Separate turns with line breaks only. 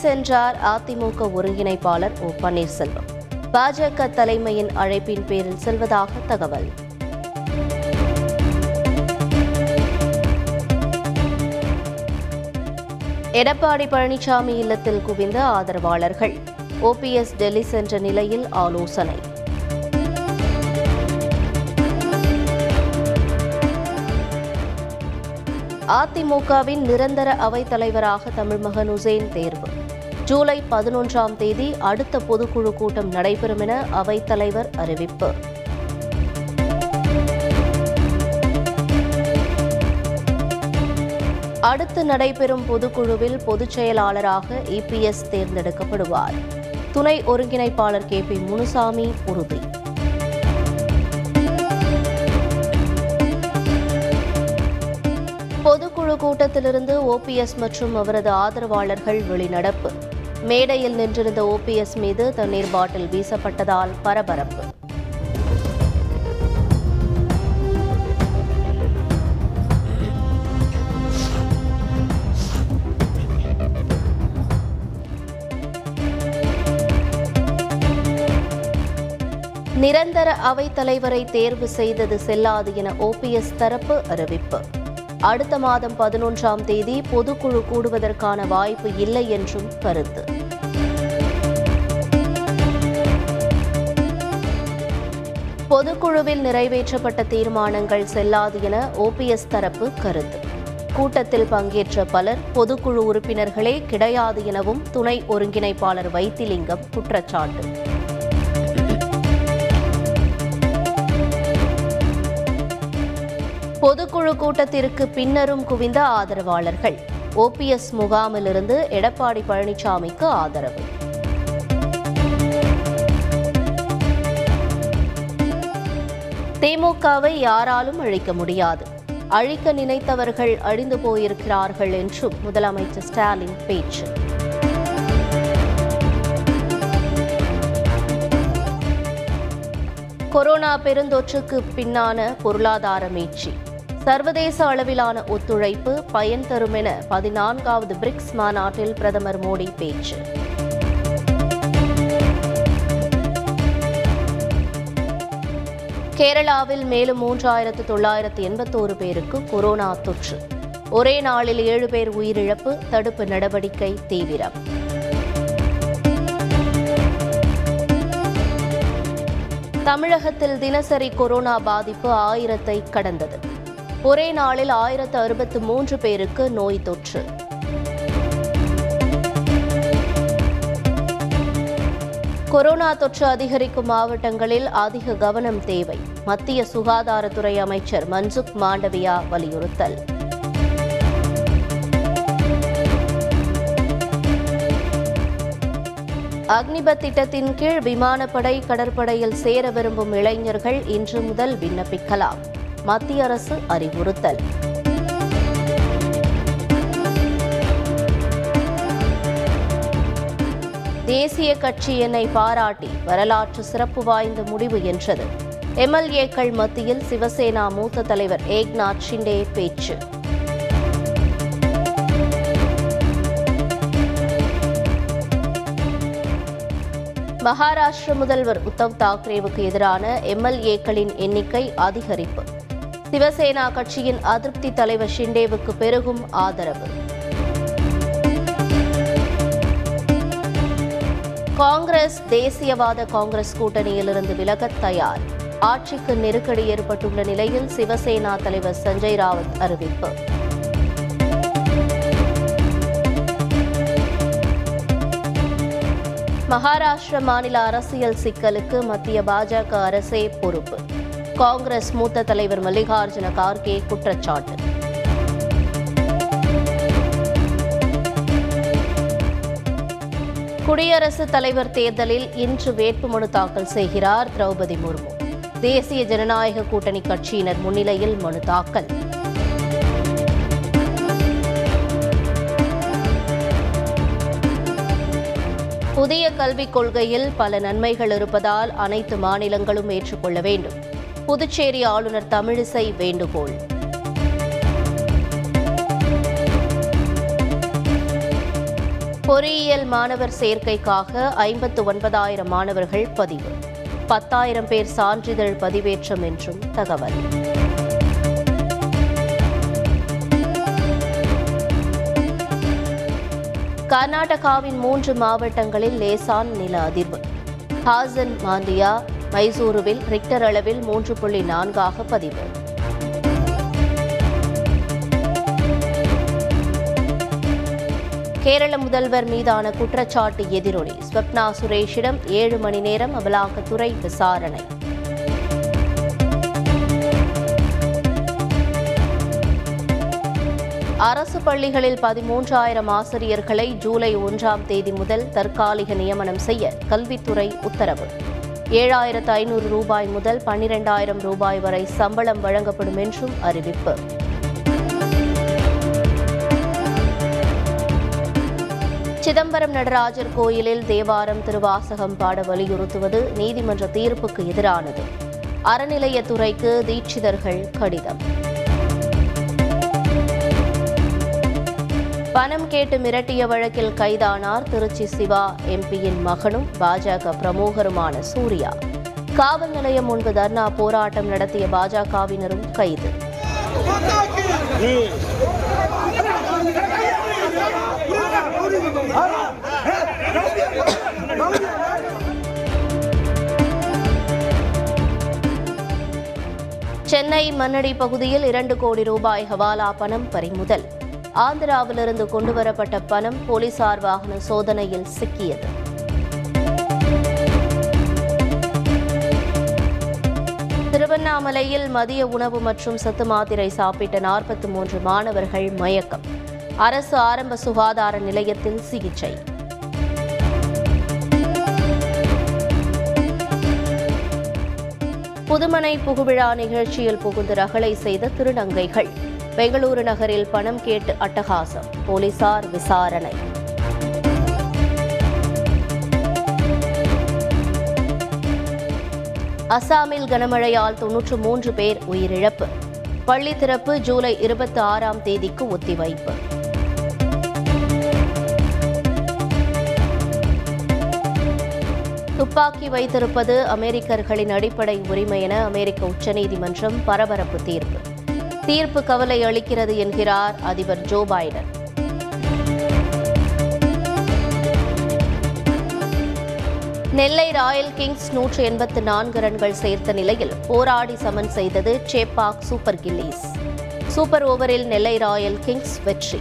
சென்றார் அதிமுக ஒருங்கிணைப்பாளர் ஓ பன்னீர்செல்வம். பாஜக தலைமையின் அழைப்பின் பேரில் செல்வதாக தகவல். எடப்பாடி பழனிசாமி இல்லத்தில் குவிந்த ஆதரவாளர்கள். ஓபிஎஸ் டெல்லி சென்ற நிலையில் ஆலோசனை. அதிமுகவின் நிரந்தர அவைத் தலைவராக தமிழ்மகன் உசேன் தேர்வு. ஜூலை பதினொன்றாம் தேதி அடுத்த பொதுக்குழு கூட்டம் நடைபெறும் என அவைத் தலைவர் அறிவிப்பு. அடுத்து நடைபெறும் பொதுக்குழுவில் பொதுச் செயலாளராக இபிஎஸ் தேர்ந்தெடுக்கப்படுவார். துணை ஒருங்கிணைப்பாளர் கே பி முனுசாமி உறுதி. பொதுக்குழு கூட்டத்திலிருந்து ஓபிஎஸ் மற்றும் அவரது ஆதரவாளர்கள் வெளிநடப்பு. மேடையில் நின்றிருந்த ஓபிஎஸ் மீது தண்ணீர் பாட்டில் வீசப்பட்டதால் பரபரப்பு. நிரந்தர அவைத் தலைவரை தேர்வு செய்தது செல்லாது என ஓபிஎஸ் தரப்பு அறிவிப்பு. அடுத்த மாதம் பதினொன்றாம் தேதி பொதுக்குழு கூடுவதற்கான வாய்ப்பு இல்லை என்றும் கருத்து. பொதுக்குழுவில் நிறைவேற்றப்பட்ட தீர்மானங்கள் செல்லாது என ஓபிஎஸ் தரப்பு கருத்து. கூட்டத்தில் பங்கேற்ற பலர் பொதுக்குழு உறுப்பினர்களே கிடையாது எனவும் துணை ஒருங்கிணைப்பாளர் வைத்திலிங்கம் குற்றச்சாட்டு. பொதுக்குழு கூட்டத்திற்கு பின்னரும் குவிந்த ஆதரவாளர்கள். ஓபிஎஸ் முகாமிலிருந்து எடப்பாடி பழனிசாமிக்கு ஆதரவு. திமுகவை யாராலும் அழிக்க முடியாது. அழிக்க நினைத்தவர்கள் அழிந்து போயிருக்கிறார்கள் என்றும் முதலமைச்சர் ஸ்டாலின் பேச்சு. கொரோனா பெருந்தொற்றுக்கு பின்னான பொருளாதார மீட்சி. சர்வதேச அளவிலான ஒத்துழைப்பு பயன் தரும் என பதினான்காவது பிரிக்ஸ் மாநாட்டில் பிரதமர் மோடி பேச்சு. கேரளாவில் மேலும் மூன்றாயிரத்து தொள்ளாயிரத்து எண்பத்தோரு பேருக்கு கொரோனா தொற்று. ஒரே நாளில் ஏழு பேர் உயிரிழப்பு தடுப்பு நடவடிக்கை தீவிரம். தமிழகத்தில் தினசரி கொரோனா பாதிப்பு ஆயிரத்தை கடந்தது. ஒரே நாளில் ஆயிரத்து அறுபத்து மூன்று பேருக்கு நோய் தொற்று. கொரோனா தொற்று அதிகரிக்கும் மாவட்டங்களில் அதிக கவனம் தேவை. மத்திய சுகாதாரத்துறை அமைச்சர் மன்சுக் மாண்டவியா வலியுறுத்தல். அக்னிபத் திட்டத்தின் கீழ் விமானப்படை கடற்படையில் சேர விரும்பும் இளைஞர்கள் இன்று முதல் விண்ணப்பிக்கலாம். மத்திய அரசு அறிவுறுத்தல். தேசிய கட்சி என்னை பாராட்டி வரலாற்று சிறப்பு வாய்ந்த முடிவு என்றது. எம்எல்ஏக்கள் மத்தியில் சிவசேனா மூத்த தலைவர் ஏக்நாத் ஷிண்டே பேச்சு. மகாராஷ்டிர முதல்வர் உத்தவ் தாக்கரேவுக்கு எதிரான எம்எல்ஏக்களின் எண்ணிக்கை அதிகரிப்பு. சிவசேனா கட்சியின் அதிருப்தி தலைவர் ஷிண்டேவுக்கு பெருகும் ஆதரவு. காங்கிரஸ் தேசியவாத காங்கிரஸ் கூட்டணியிலிருந்து விலக தயார். ஆட்சிக்கு நெருக்கடி ஏற்பட்டுள்ள நிலையில் சிவசேனா தலைவர் சஞ்சய் ராவத் அறிவிப்பு. மகாராஷ்டிர மாநில அரசியல் சிக்கலுக்கு மத்திய பாஜக அரசே பொறுப்பு. காங்கிரஸ் மூத்த தலைவர் மல்லிகார்ஜுன கார்கே குற்றச்சாட்டு. குடியரசுத் தலைவர் தேர்தலில் இன்று வேட்புமனு தாக்கல் செய்கிறார் திரௌபதி முர்மு. தேசிய ஜனநாயக கூட்டணி கட்சியினர் முன்னிலையில் மனு தாக்கல். புதிய கல்விக் கொள்கையில் பல நன்மைகள் இருப்பதால் அனைத்து மாநிலங்களும் ஏற்றுக்கொள்ள வேண்டும். புதுச்சேரி ஆளுநர் தமிழிசை வேண்டுகோள். பொறியியல் மாணவர் சேர்க்கைக்காக ஐம்பத்து ஒன்பதாயிரம் மாணவர்கள் பதிவு. பத்தாயிரம் பேர் சான்றிதழ் பதிவேற்றம் என்றும் தகவல். கர்நாடகாவின் மூன்று மாவட்டங்களில் லேசான் நில அதிர்வு. ஹாசன் மாண்டியா மைசூருவில் ரிக்டர் அளவில் மூன்று புள்ளி நான்காக பதிவு. கேரள முதல்வர் மீதான குற்றச்சாட்டு எதிரொலி. ஸ்வப்னா சுரேஷிடம் ஏழு மணி நேரம் அமலாக்கத்துறை விசாரணை. அரசு பள்ளிகளில் பதிமூன்றாயிரம் ஆசிரியர்களை ஜூலை ஒன்றாம் தேதி முதல் தற்காலிக நியமனம் செய்ய கல்வித்துறை உத்தரவு. ஏழாயிரத்து ஐநூறு ரூபாய் முதல் பன்னிரெண்டாயிரம் ரூபாய் வரை சம்பளம் வழங்கப்படும் என்றும் அறிவிப்பு. சிதம்பரம் நடராஜர் கோயிலில் தேவாரம் திருவாசகம் பாட வலியுறுத்துவது நீதிமன்ற தீர்ப்புக்கு எதிரானது. அறநிலையத்துறைக்கு தீட்சிதர்கள் கடிதம். பணம் கேட்டு மிரட்டிய வழக்கில் கைதானார் திருச்சி சிவா. எம்பியின் மகனும் பாஜக பிரமுகருமான சூர்யா. காவல் நிலையம் முன்பு தர்ணா போராட்டம் நடத்திய பாஜகவினரும் கைது. சென்னை மன்னடி பகுதியில் இரண்டு கோடி ரூபாய் ஹவாலா பணம் பறிமுதல். ஆந்திராவிலிருந்து கொண்டுவரப்பட்ட பணம் போலீசார் வாகன சோதனையில் சிக்கியது. திருவண்ணாமலையில் மதிய உணவு மற்றும் சத்து மாத்திரை சாப்பிட்ட நாற்பத்தி மூன்று மாணவர்கள் மயக்கம். அரசு ஆரம்ப சுகாதார நிலையத்தில் சிகிச்சை. புதுமனை புகுவிழா நிகழ்ச்சியில் புகுந்து ரகளை செய்த திருநங்கைகள். பெங்களூரு நகரில் பணம் கேட்டு அட்டகாசம். போலீசார் விசாரணை. அசாமில் கனமழையால் தொன்னூற்று மூன்று பேர் உயிரிழப்பு. பள்ளி திறப்பு ஜூலை இருபத்தி ஆறாம் தேதிக்கு ஒத்திவைப்பு. துப்பாக்கி வைத்திருப்பது அமெரிக்கர்களின் அடிப்படை உரிமை என அமெரிக்க உச்சநீதிமன்றம் பரபரப்பு தீர்ப்பு. தீர்ப்பு கவலை அளிக்கிறது என்கிறார் அதிபர் Joe Biden. Nellai royal kings நூற்று எண்பத்து நான்கு ரன்கள் சேர்த்த நிலையில் போராடி சமன் செய்தது சேப்பாக் சூப்பர் கில்லிஸ். சூப்பர் ஓவரில் நெல்லை ராயல் கிங்ஸ் வெற்றி.